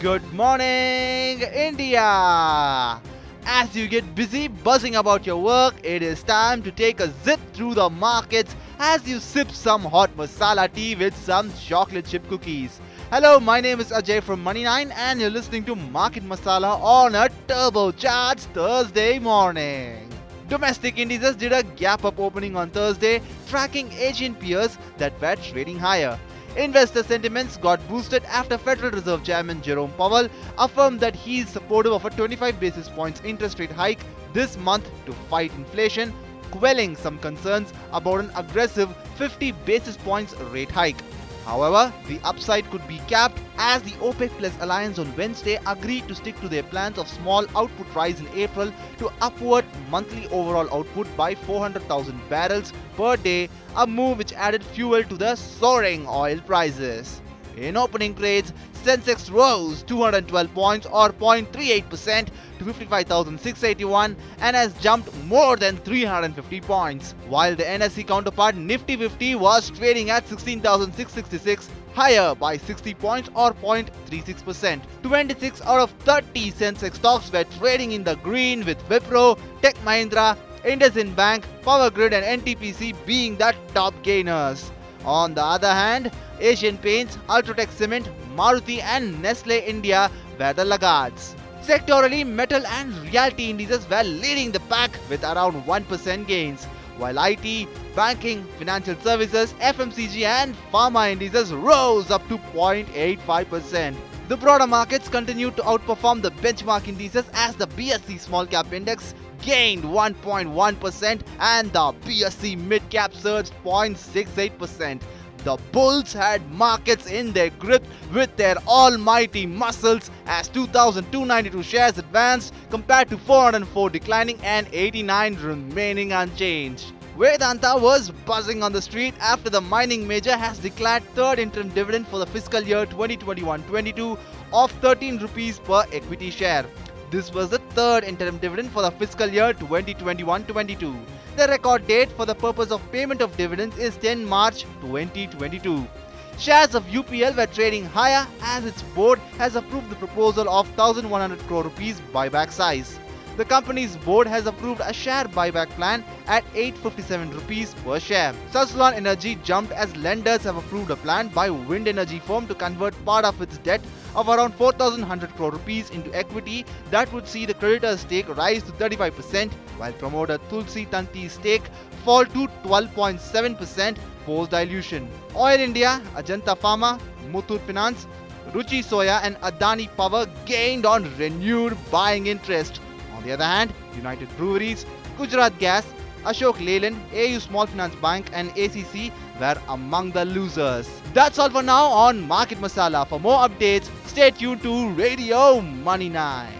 Good morning, India! As you get busy buzzing about your work, it is time to take a zip through the markets as you sip some hot masala tea with some chocolate chip cookies. Hello, my name is Ajay from Money9 and you're listening to Market Masala on a turbocharged Thursday morning. Domestic indices did a gap up opening on Thursday, tracking Asian peers that were trading higher. Investor sentiments got boosted after Federal Reserve Chairman Jerome Powell affirmed that he is supportive of a 25 basis points interest rate hike this month to fight inflation, quelling some concerns about an aggressive 50 basis points rate hike. However, the upside could be capped as the OPEC Plus alliance on Wednesday agreed to stick to their plans of small output rise in April to upward monthly overall output by 400,000 barrels per day, a move which added fuel to the soaring oil prices. In opening trades, Sensex rose 212 points or 0.38% to 55,681 and has jumped more than 350 points, while the NSE counterpart Nifty 50 was trading at 16,666 higher by 60 points or 0.36%. 26 out of 30 Sensex stocks were trading in the green with Wipro, Tech Mahindra, IndusInd Bank, Power Grid and NTPC being the top gainers. On the other hand, Asian Paints, Ultratech Cement, Maruti and Nestle India were the laggards. Sectorally, metal and realty indices were leading the pack with around 1% gains, while IT, banking, financial services, FMCG and pharma indices rose up to 0.85%. The broader markets continued to outperform the benchmark indices as the BSE Small Cap Index gained 1.1% and the BSE Mid Cap surged 0.68%. The Bulls had markets in their grip with their almighty muscles as 2,292 shares advanced compared to 404 declining and 89 remaining unchanged. Vedanta was buzzing on the street after the mining major has declared third interim dividend for the fiscal year 2021-22 of 13 rupees per equity share. This was the third interim dividend for the fiscal year 2021-22. The record date for the purpose of payment of dividends is 10 March 2022. Shares of UPL were trading higher as its board has approved the proposal of 1100 crore rupees buyback size. The company's board has approved a share buyback plan at 857 rupees per share. Suzlon Energy jumped as lenders have approved a plan by wind energy firm to convert part of its debt of around 4100 crore rupees into equity that would see the creditor's stake rise to 35% while promoter Tulsi Tanti's stake fall to 12.7% post dilution. Oil India, Ajanta Pharma, Muthoot Finance, Ruchi Soya and Adani Power gained on renewed buying interest. On the other hand, United Breweries, Gujarat Gas, Ashok Leyland, AU Small Finance Bank and ACC were among the losers. That's all for now on Market Masala. For more updates, stay tuned to Radio Money 9.